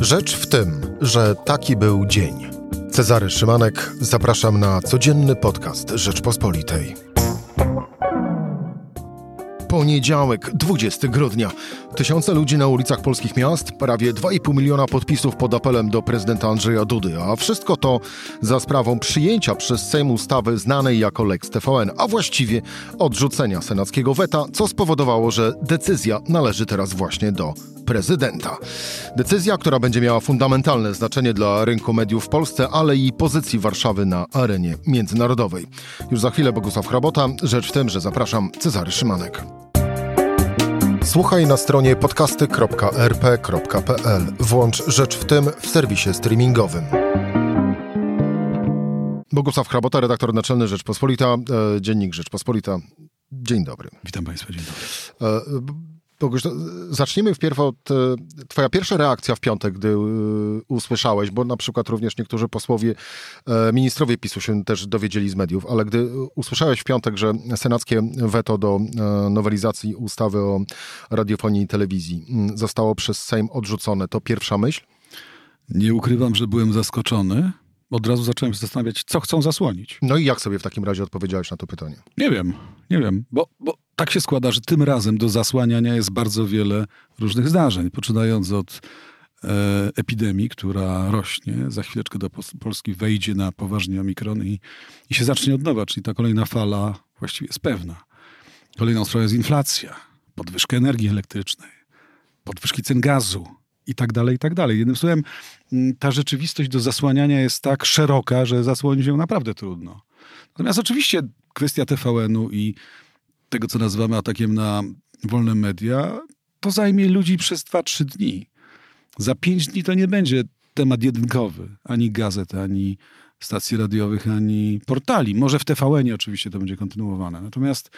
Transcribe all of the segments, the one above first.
Rzecz w tym, że taki był dzień. Cezary Szymanek, zapraszam na codzienny podcast Rzeczpospolitej. Poniedziałek, 20 grudnia. Tysiące ludzi na ulicach polskich miast, prawie 2,5 miliona podpisów pod apelem do prezydenta Andrzeja Dudy, a wszystko to za sprawą przyjęcia przez Sejm ustawy znanej jako Lex TVN, a właściwie odrzucenia senackiego weta, co spowodowało, że decyzja należy teraz właśnie do prezydenta. Decyzja, która będzie miała fundamentalne znaczenie dla rynku mediów w Polsce, ale i pozycji Warszawy na arenie międzynarodowej. Już za chwilę Bogusław Hrabota. Rzecz w tym, że zapraszam Cezary Szymanek. Słuchaj na stronie podcasty.rp.pl. Włącz Rzecz w tym w serwisie streamingowym. Bogusław Hrabota, redaktor naczelny Rzeczpospolita, e, Dziennik Rzeczpospolita. Dzień dobry. Witam Państwa, dzień dobry. Zacznijmy wpierw od e, twoja pierwsza reakcja w piątek, gdy e, usłyszałeś, bo na przykład również niektórzy posłowie, e, ministrowie PiSu się też dowiedzieli z mediów, ale gdy usłyszałeś w piątek, że senackie weto do nowelizacji ustawy o radiofonii i telewizji zostało przez Sejm odrzucone, to pierwsza myśl? Nie ukrywam, że byłem zaskoczony. Od razu zacząłem się zastanawiać, co chcą zasłonić. No i jak sobie w takim razie odpowiedziałeś na to pytanie? Nie wiem, nie wiem, bo, bo tak się składa, że tym razem do zasłaniania jest bardzo wiele różnych zdarzeń, poczynając od e, epidemii, która rośnie, za chwileczkę do Polski wejdzie na poważnie omikron i, i się zacznie od nowa, czyli ta kolejna fala właściwie jest pewna. Kolejną sprawą jest inflacja, podwyżka energii elektrycznej, podwyżki cen gazu i tak dalej, i tak dalej. Jednym słowem, ta rzeczywistość do zasłaniania jest tak szeroka, że zasłonić ją naprawdę trudno. Natomiast oczywiście kwestia TVN-u i tego, co nazywamy atakiem na wolne media, to zajmie ludzi przez 2-3 dni. Za 5 dni to nie będzie temat jedynkowy. Ani gazet, ani stacji radiowych, ani portali. Może w TVN oczywiście to będzie kontynuowane. Natomiast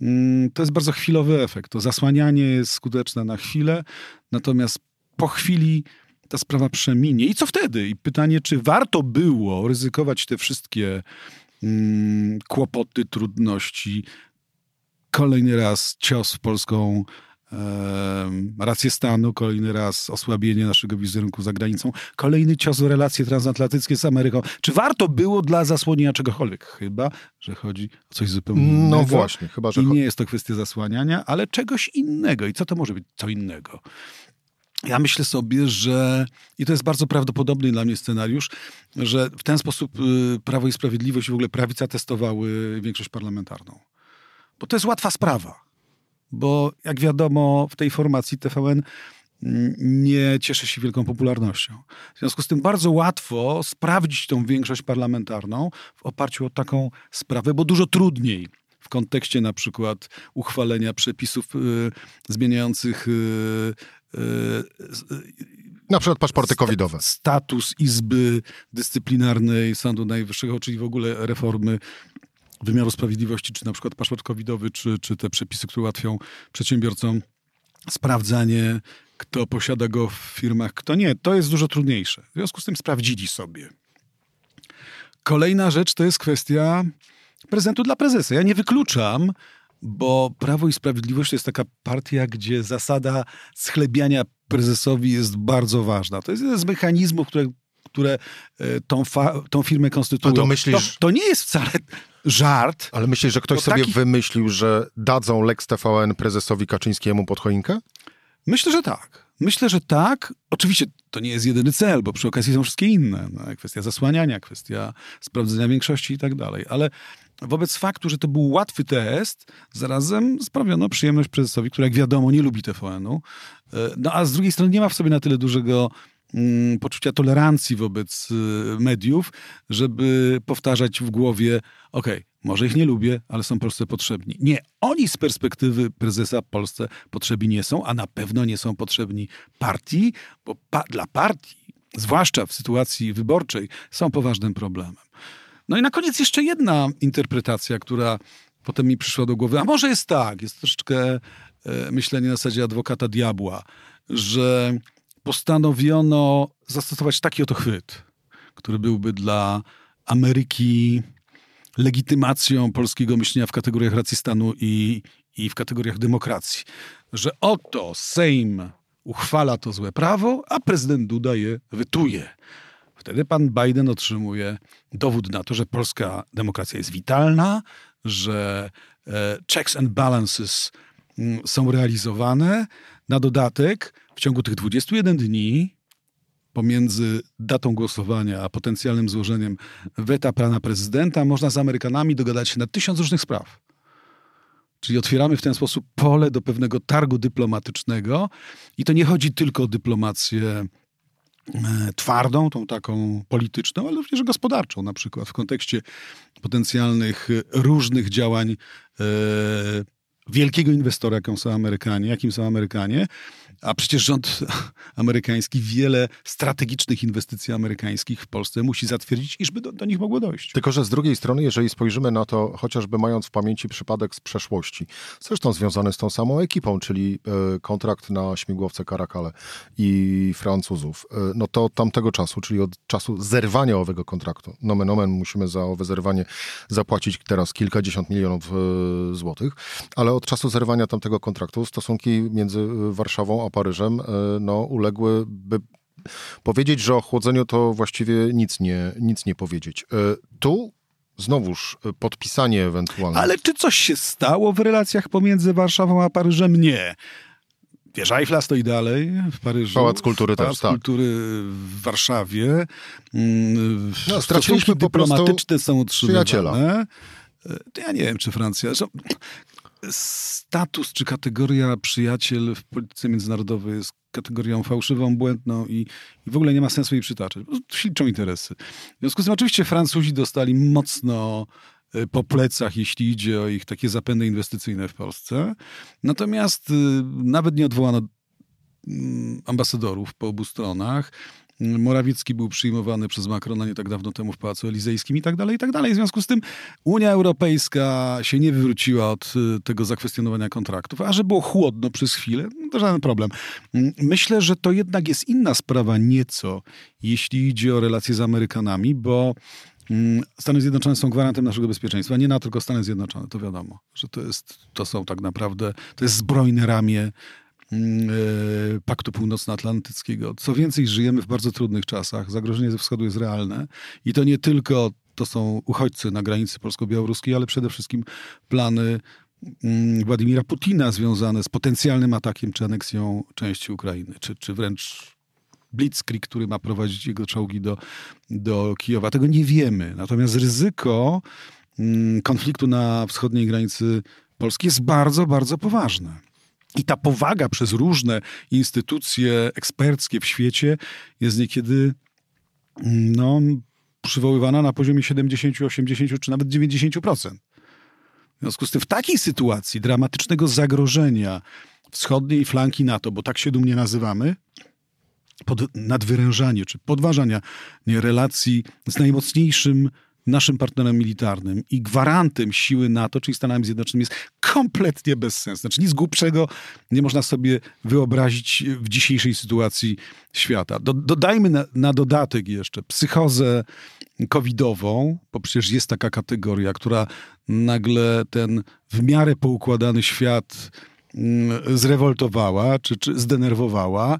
mm, to jest bardzo chwilowy efekt. To zasłanianie jest skuteczne na chwilę, natomiast po chwili ta sprawa przeminie. I co wtedy? I pytanie, czy warto było ryzykować te wszystkie mm, kłopoty, trudności, kolejny raz cios w polską rację stanu, kolejny raz osłabienie naszego wizerunku za granicą, kolejny cios w relacje transatlantyckie z Ameryką. Czy warto było dla zasłonienia czegokolwiek? Chyba, że chodzi o coś zupełnie no innego. No właśnie, chyba, że... I nie jest to kwestia zasłaniania, ale czegoś innego. I co to może być co innego? Ja myślę sobie, że, i to jest bardzo prawdopodobny dla mnie scenariusz, że w ten sposób y, Prawo i Sprawiedliwość i w ogóle prawica testowały większość parlamentarną. Bo to jest łatwa sprawa. Bo jak wiadomo, w tej formacji TVN mm, nie cieszy się wielką popularnością. W związku z tym bardzo łatwo sprawdzić tą większość parlamentarną w oparciu o taką sprawę, bo dużo trudniej w kontekście na przykład uchwalenia przepisów y, zmieniających y, y, na przykład paszporty covidowe. Status Izby Dyscyplinarnej Sądu Najwyższego, czyli w ogóle reformy wymiaru sprawiedliwości, czy na przykład paszport covidowy, czy, czy te przepisy, które ułatwią przedsiębiorcom sprawdzanie, kto posiada go w firmach, kto nie. To jest dużo trudniejsze. W związku z tym sprawdzili sobie. Kolejna rzecz to jest kwestia prezentu dla prezesa. Ja nie wykluczam, bo Prawo i Sprawiedliwość to jest taka partia, gdzie zasada schlebiania prezesowi jest bardzo ważna. To jest jeden z mechanizmów, które, które e, tą, tą firmę konstytuują. to, myślisz... to, to nie jest wcale żart. Ale myślisz, że ktoś sobie taki... wymyślił, że dadzą Lex TVN prezesowi Kaczyńskiemu pod choinkę? Myślę, że tak. Myślę, że tak. Oczywiście to nie jest jedyny cel, bo przy okazji są wszystkie inne. No, kwestia zasłaniania, kwestia sprawdzenia większości i tak dalej. Ale wobec faktu, że to był łatwy test, zarazem sprawiono przyjemność prezesowi, który jak wiadomo nie lubi TVN-u. E, no a z drugiej strony nie ma w sobie na tyle dużego poczucia tolerancji wobec y, mediów, żeby powtarzać w głowie, okej, okay, może ich nie lubię, ale są Polsce potrzebni. Nie, oni z perspektywy prezesa Polsce potrzebni nie są, a na pewno nie są potrzebni partii, bo pa dla partii, zwłaszcza w sytuacji wyborczej, są poważnym problemem. No i na koniec jeszcze jedna interpretacja, która potem mi przyszła do głowy. A może jest tak, jest troszeczkę e, myślenie na zasadzie adwokata diabła, że postanowiono zastosować taki oto chwyt, który byłby dla Ameryki legitymacją polskiego myślenia w kategoriach racji stanu i, i w kategoriach demokracji. Że oto Sejm uchwala to złe prawo, a prezydent Duda je wytuje. Wtedy pan Biden otrzymuje dowód na to, że polska demokracja jest witalna, że e, checks and balances mm, są realizowane. Na dodatek w ciągu tych 21 dni pomiędzy datą głosowania a potencjalnym złożeniem weta pana prezydenta można z Amerykanami dogadać się na tysiąc różnych spraw. Czyli otwieramy w ten sposób pole do pewnego targu dyplomatycznego i to nie chodzi tylko o dyplomację e, twardą, tą taką polityczną, ale również gospodarczą, na przykład w kontekście potencjalnych różnych działań e, wielkiego inwestora, jakim są Amerykanie, jakim są Amerykanie, a przecież rząd amerykański wiele strategicznych inwestycji amerykańskich w Polsce musi zatwierdzić, iżby do, do, nich mogło dojść. Tylko, że z drugiej strony, jeżeli spojrzymy na to, chociażby mając w pamięci przypadek z przeszłości, zresztą związany z tą samą ekipą, czyli e, kontrakt na śmigłowce Karakale i Francuzów, e, no to tamtego czasu, czyli od czasu zerwania owego kontraktu, nomen omen musimy za owe zerwanie zapłacić teraz kilkadziesiąt milionów e, złotych, ale od czasu zerwania tamtego kontraktu stosunki między Warszawą a Paryżem no, uległyby powiedzieć, że o chłodzeniu to właściwie nic nie, nic nie powiedzieć. Tu znowuż podpisanie ewentualne. Ale czy coś się stało w relacjach pomiędzy Warszawą a Paryżem? Nie. Wieża Eiffla stoi dalej w Paryżu. Pałac Kultury Pałac też, tak. Kultury w Warszawie. Mm, no, straciliśmy po dyplomatyczne są utrzymywane. Przyjaciela. To ja nie wiem, czy Francja status czy kategoria przyjaciel w polityce międzynarodowej jest kategorią fałszywą, błędną i, i w ogóle nie ma sensu jej przytaczać. Śliczą interesy. W związku z tym oczywiście Francuzi dostali mocno e, po plecach, jeśli idzie o ich takie zapędy inwestycyjne w Polsce. Natomiast e, nawet nie odwołano mm, ambasadorów po obu stronach. Morawiecki był przyjmowany przez Macrona nie tak dawno temu w Pałacu Elizejskim i tak dalej, i tak dalej. W związku z tym Unia Europejska się nie wywróciła od y, tego zakwestionowania kontraktów, a że było chłodno przez chwilę, no to żaden problem. Mm, myślę, że to jednak jest inna sprawa nieco, jeśli idzie o relacje z Amerykanami, bo mm, Stany Zjednoczone są gwarantem naszego bezpieczeństwa. Nie na tylko Stany Zjednoczone, to wiadomo, że to, jest, to są tak naprawdę, to jest zbrojne ramię Paktu Północnoatlantyckiego. Co więcej, żyjemy w bardzo trudnych czasach. Zagrożenie ze wschodu jest realne i to nie tylko to są uchodźcy na granicy polsko-białoruskiej, ale przede wszystkim plany mm, Władimira Putina związane z potencjalnym atakiem czy aneksją części Ukrainy, czy, czy wręcz blitzkrieg, który ma prowadzić jego czołgi do, do Kijowa. Tego nie wiemy. Natomiast ryzyko mm, konfliktu na wschodniej granicy Polski jest bardzo, bardzo poważne. I ta powaga przez różne instytucje eksperckie w świecie jest niekiedy no, przywoływana na poziomie 70, 80 czy nawet 90%. W związku z tym w takiej sytuacji dramatycznego zagrożenia wschodniej flanki NATO, bo tak się dumnie nazywamy, pod nadwyrężanie czy podważania nie, relacji z najmocniejszym naszym partnerem militarnym i gwarantem siły NATO, czyli Stanami Zjednoczonymi, jest kompletnie bez sensu. Znaczy nic głupszego nie można sobie wyobrazić w dzisiejszej sytuacji świata. Do, dodajmy na, na dodatek jeszcze psychozę covidową, bo przecież jest taka kategoria, która nagle ten w miarę poukładany świat mm, zrewoltowała, czy, czy zdenerwowała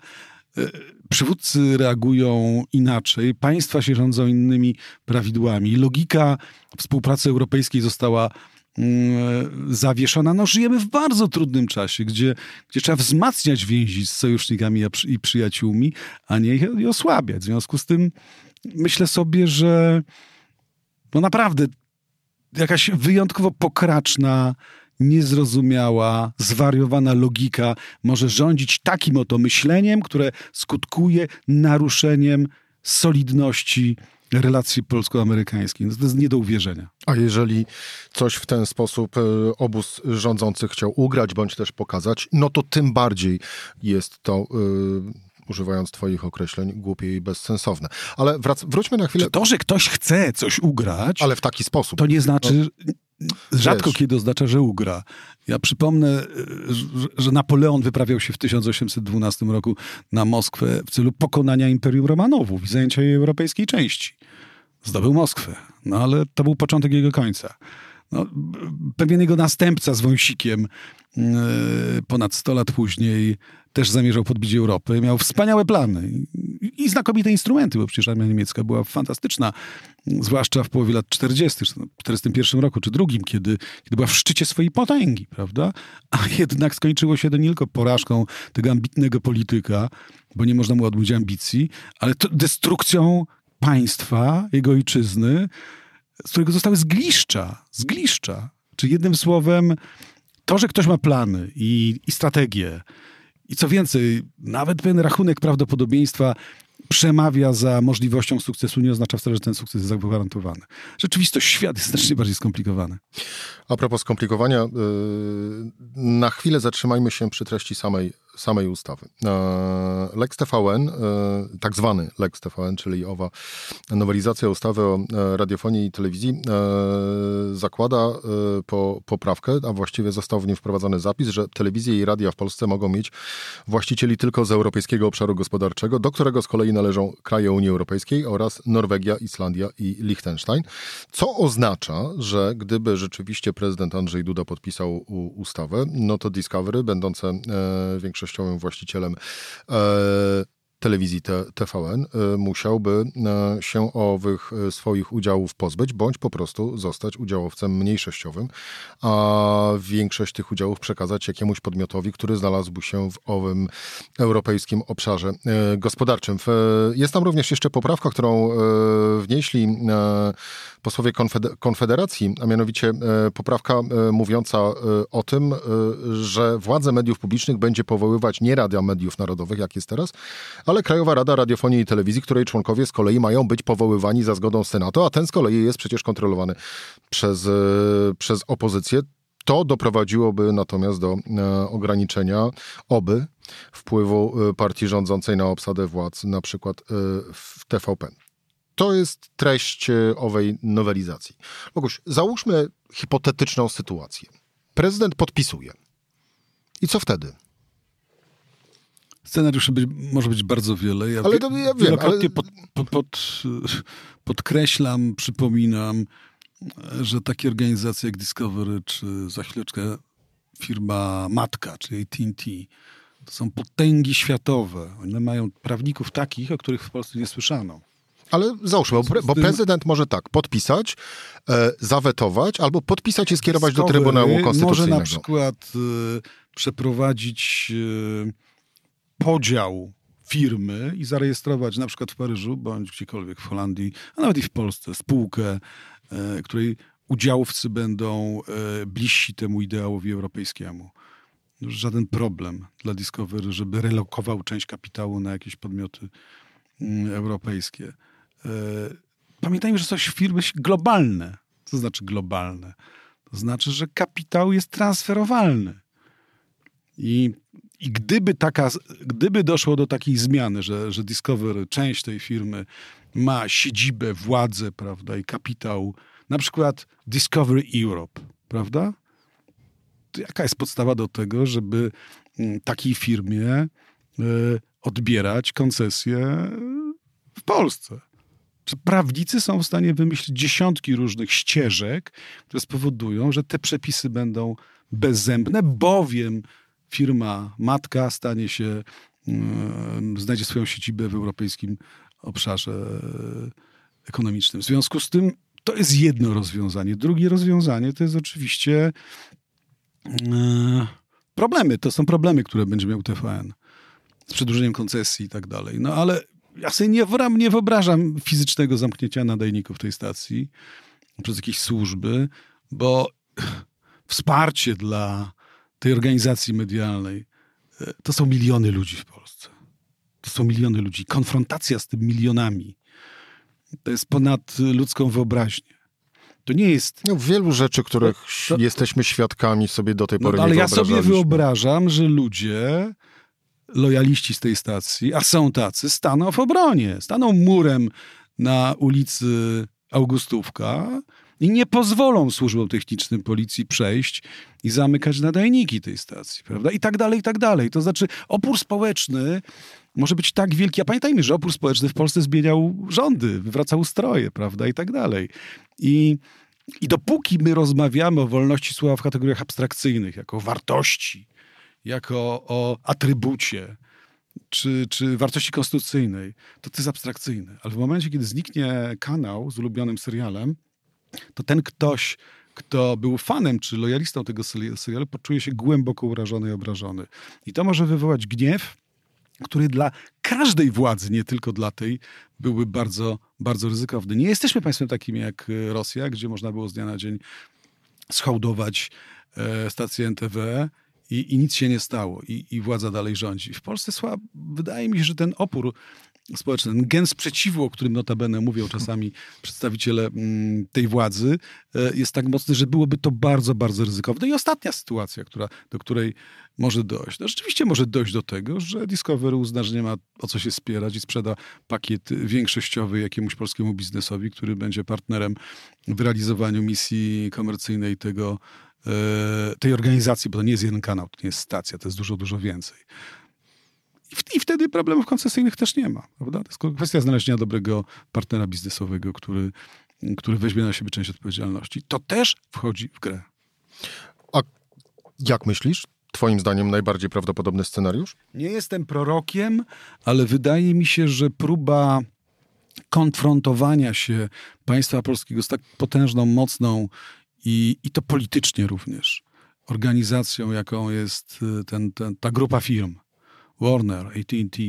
przywódcy reagują inaczej, państwa się rządzą innymi prawidłami. Logika współpracy europejskiej została mm, zawieszona. No, żyjemy w bardzo trudnym czasie, gdzie, gdzie trzeba wzmacniać więzi z sojusznikami i przyjaciółmi, a nie ich osłabiać. W związku z tym myślę sobie, że no naprawdę jakaś wyjątkowo pokraczna niezrozumiała, zwariowana logika może rządzić takim oto myśleniem, które skutkuje naruszeniem solidności relacji polsko-amerykańskich. No to jest nie do uwierzenia. A jeżeli coś w ten sposób e, obóz rządzący chciał ugrać bądź też pokazać, no to tym bardziej jest to. Yy używając Twoich określeń, głupie i bezsensowne. Ale wrac- wróćmy na chwilę. Czy to, że ktoś chce coś ugrać, ale w taki sposób. To nie znaczy, no, Rzadko kiedy oznacza, że ugra. Ja przypomnę, że Napoleon wyprawiał się w 1812 roku na Moskwę w celu pokonania Imperium Romanowów i zajęcia jej europejskiej części. Zdobył Moskwę, no ale to był początek jego końca. No, pewien jego następca z Wąsikiem e, ponad 100 lat później też zamierzał podbić Europę. Miał wspaniałe plany i znakomite instrumenty, bo przecież armia niemiecka była fantastyczna, zwłaszcza w połowie lat 40., w 1941 roku czy drugim, kiedy, kiedy była w szczycie swojej potęgi, prawda? A jednak skończyło się to nie tylko porażką tego ambitnego polityka, bo nie można mu odmówić ambicji, ale destrukcją państwa, jego ojczyzny, z którego zostały zgliszcza, zgliszcza. Czy jednym słowem, to, że ktoś ma plany i, i strategię, i co więcej, nawet pewien rachunek prawdopodobieństwa przemawia za możliwością sukcesu, nie oznacza wcale, że ten sukces jest zagwarantowany. Rzeczywistość, świat jest znacznie bardziej skomplikowany. A propos skomplikowania, y, na chwilę zatrzymajmy się przy treści samej samej ustawy. E, Lex TVN, e, tak zwany Lex TVN, czyli owa nowelizacja ustawy o e, radiofonii i telewizji, zakłada po, poprawkę, a właściwie został w nim wprowadzony zapis, że telewizje i radia w Polsce mogą mieć właścicieli tylko z Europejskiego Obszaru Gospodarczego, do którego z kolei należą kraje Unii Europejskiej oraz Norwegia, Islandia i Liechtenstein, co oznacza, że gdyby rzeczywiście prezydent Andrzej Duda podpisał ustawę, no to Discovery, będące większością większościowym właścicielem e, telewizji TVN e, musiałby e, się owych swoich udziałów pozbyć, bądź po prostu zostać udziałowcem mniejszościowym, a większość tych udziałów przekazać jakiemuś podmiotowi, który znalazłby się w owym europejskim obszarze gospodarczym. Jest tam również jeszcze poprawka, którą wnieśli posłowie Konfederacji, a mianowicie poprawka mówiąca o tym, że władze mediów publicznych będzie powoływać nie Rada Mediów Narodowych, jak jest teraz, ale Krajowa Rada Radiofonii i Telewizji, której członkowie z kolei mają być powoływani za zgodą Senatu, a ten z kolei jest przecież kontrolowany przez, przez opozycję. To doprowadziłoby natomiast do ograniczenia oby wpływu partii rządzącej na obsadę władz, na przykład w TVP. To jest treść e, owej nowelizacji. Boguś, załóżmy hipotetyczną sytuację. Prezydent podpisuje. I co wtedy? Scenariuszy by, może być bardzo wiele. Ja, ale to, ja wiem, wielokrotnie ale... pod, pod, pod, podkreślam, przypominam, że takie organizacje jak Discovery, czy za chwileczkę firma matka, czyli AT&T, to są potęgi światowe. One mają prawników takich, o których w Polsce nie słyszano. Ale załóżmy, bo, bo prezydent może tak, podpisać, e, zawetować, albo podpisać i skierować do Trybunału Konstytucyjnego. Może na przykład e, przeprowadzić e, podział firmy i zarejestrować na przykład w Paryżu, bądź gdziekolwiek w Holandii, a nawet i w Polsce, spółkę, e, której udziałowcy będą e, bliżsi temu ideałowi europejskiemu. Żaden problem dla Discovery, żeby relokował część kapitału na jakieś podmioty mm, europejskie. E, pamiętajmy, że są firmy globalne. Co znaczy globalne? To znaczy, że kapitał jest transferowalny. I, i gdyby, taka, gdyby doszło do takiej zmiany, że, że Discovery, część tej firmy ma siedzibę, władzę, prawda, i kapitał, na przykład Discovery Europe, prawda? To jaka jest podstawa do tego, żeby mm, takiej firmie y, odbierać koncesję w Polsce? prawnicy są w stanie wymyślić dziesiątki różnych ścieżek, które spowodują, że te przepisy będą bezzębne, bowiem firma matka stanie się, znajdzie swoją siedzibę w europejskim obszarze ekonomicznym. W związku z tym to jest jedno rozwiązanie. Drugie rozwiązanie to jest oczywiście problemy. To są problemy, które będzie miał TVN z przedłużeniem koncesji i tak dalej. No ale ja sobie nie, nie wyobrażam fizycznego zamknięcia nadajników tej stacji przez jakieś służby, bo wsparcie dla tej organizacji medialnej e, to są miliony ludzi w Polsce. To są miliony ludzi. Konfrontacja z tym milionami to jest ponad ludzką wyobraźnię. To nie jest. No, wielu rzeczy, których to, to, jesteśmy świadkami sobie do tej pory no, ale nie Ale ja sobie wyobrażam, że ludzie lojaliści z tej stacji, a są tacy, staną w obronie. Staną murem na ulicy Augustówka i nie pozwolą służbom technicznym policji przejść i zamykać nadajniki tej stacji, prawda? I tak dalej, i tak dalej. To znaczy opór społeczny może być tak wielki, a pamiętajmy, że opór społeczny w Polsce zmieniał rządy, wywracał stroje, prawda? I tak dalej. I I dopóki my rozmawiamy o wolności słowa w kategoriach abstrakcyjnych, jako wartości, jako o atrybucie, czy, czy wartości konstytucyjnej, to to jest abstrakcyjne. Ale w momencie, kiedy zniknie kanał z ulubionym serialem, to ten ktoś, kto był fanem czy lojalistą tego serialu, poczuje się głęboko urażony i obrażony. I to może wywołać gniew, który dla każdej władzy, nie tylko dla tej, byłby bardzo, bardzo ryzykowny. Nie jesteśmy państwem takim jak Rosja, gdzie można było z dnia na dzień schołdować e, stację NTW i, i, nic się nie stało i, i władza dalej rządzi. W Polsce słab, wydaje mi się, że ten opór społeczny, ten gen sprzeciwu, o którym notabene mówią czasami przedstawiciele mm, tej władzy, e, jest tak mocny, że byłoby to bardzo, bardzo ryzykowne. I ostatnia sytuacja, która, do której może dojść. No rzeczywiście może dojść do tego, że Discovery uzna, że nie ma o co się spierać i sprzeda pakiet większościowy jakiemuś polskiemu biznesowi, który będzie partnerem w realizowaniu misji komercyjnej tego, e, tej organizacji, bo to nie jest jeden kanał, to nie jest stacja, to jest dużo, dużo więcej. I wtedy problemów koncesyjnych też nie ma. Prawda? To jest kwestia znalezienia dobrego partnera biznesowego, który, który weźmie na siebie część odpowiedzialności. To też wchodzi w grę. A jak myślisz? Twoim zdaniem najbardziej prawdopodobny scenariusz? Nie jestem prorokiem, ale wydaje mi się, że próba konfrontowania się państwa polskiego z tak potężną, mocną i, i to politycznie również organizacją, jaką jest y, ten, ten, ta grupa firm, Warner, AT&T,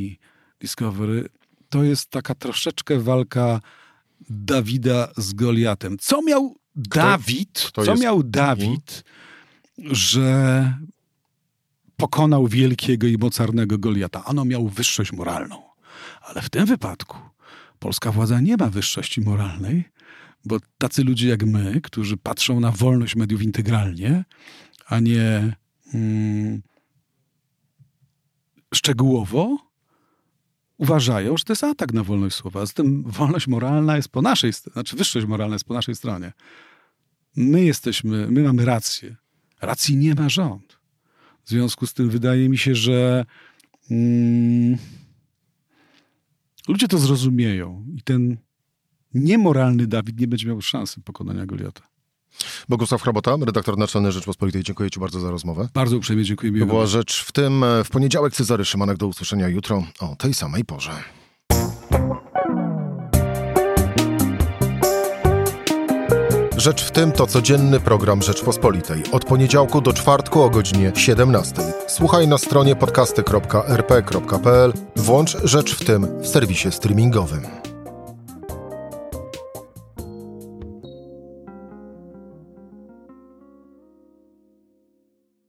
Discovery, to jest taka troszeczkę walka Dawida z Goliatem. Co miał Dawid, kto, kto co miał Dawid, że pokonał wielkiego i mocarnego Goliata? Ano miał wyższość moralną. Ale w tym wypadku polska władza nie ma wyższości moralnej, bo tacy ludzie jak my, którzy patrzą na wolność mediów integralnie, a nie mm, szczegółowo uważają, że to jest atak na wolność słowa. Zatem wolność moralna jest po naszej stronie, znaczy wyższość moralna jest po naszej stronie. My jesteśmy, my mamy rację. Racji nie ma rząd. W związku z tym wydaje mi się, że mm, ludzie to zrozumieją i ten niemoralny Dawid nie będzie miał szansy pokonania Goliata. Bogusław Hrabota, redaktor naczelny Rzeczpospolitej. Dziękuję Ci bardzo za rozmowę. Bardzo uprzejmie dziękuję. To była rzecz w tym. E, w poniedziałek Cezary Szymanek. Do usłyszenia jutro o tej samej porze. Rzecz w tym to codzienny program Rzeczpospolitej. Od poniedziałku do czwartku o godzinie 17. Słuchaj na stronie podcasty.rp.pl. Włącz Rzecz w tym w serwisie streamingowym.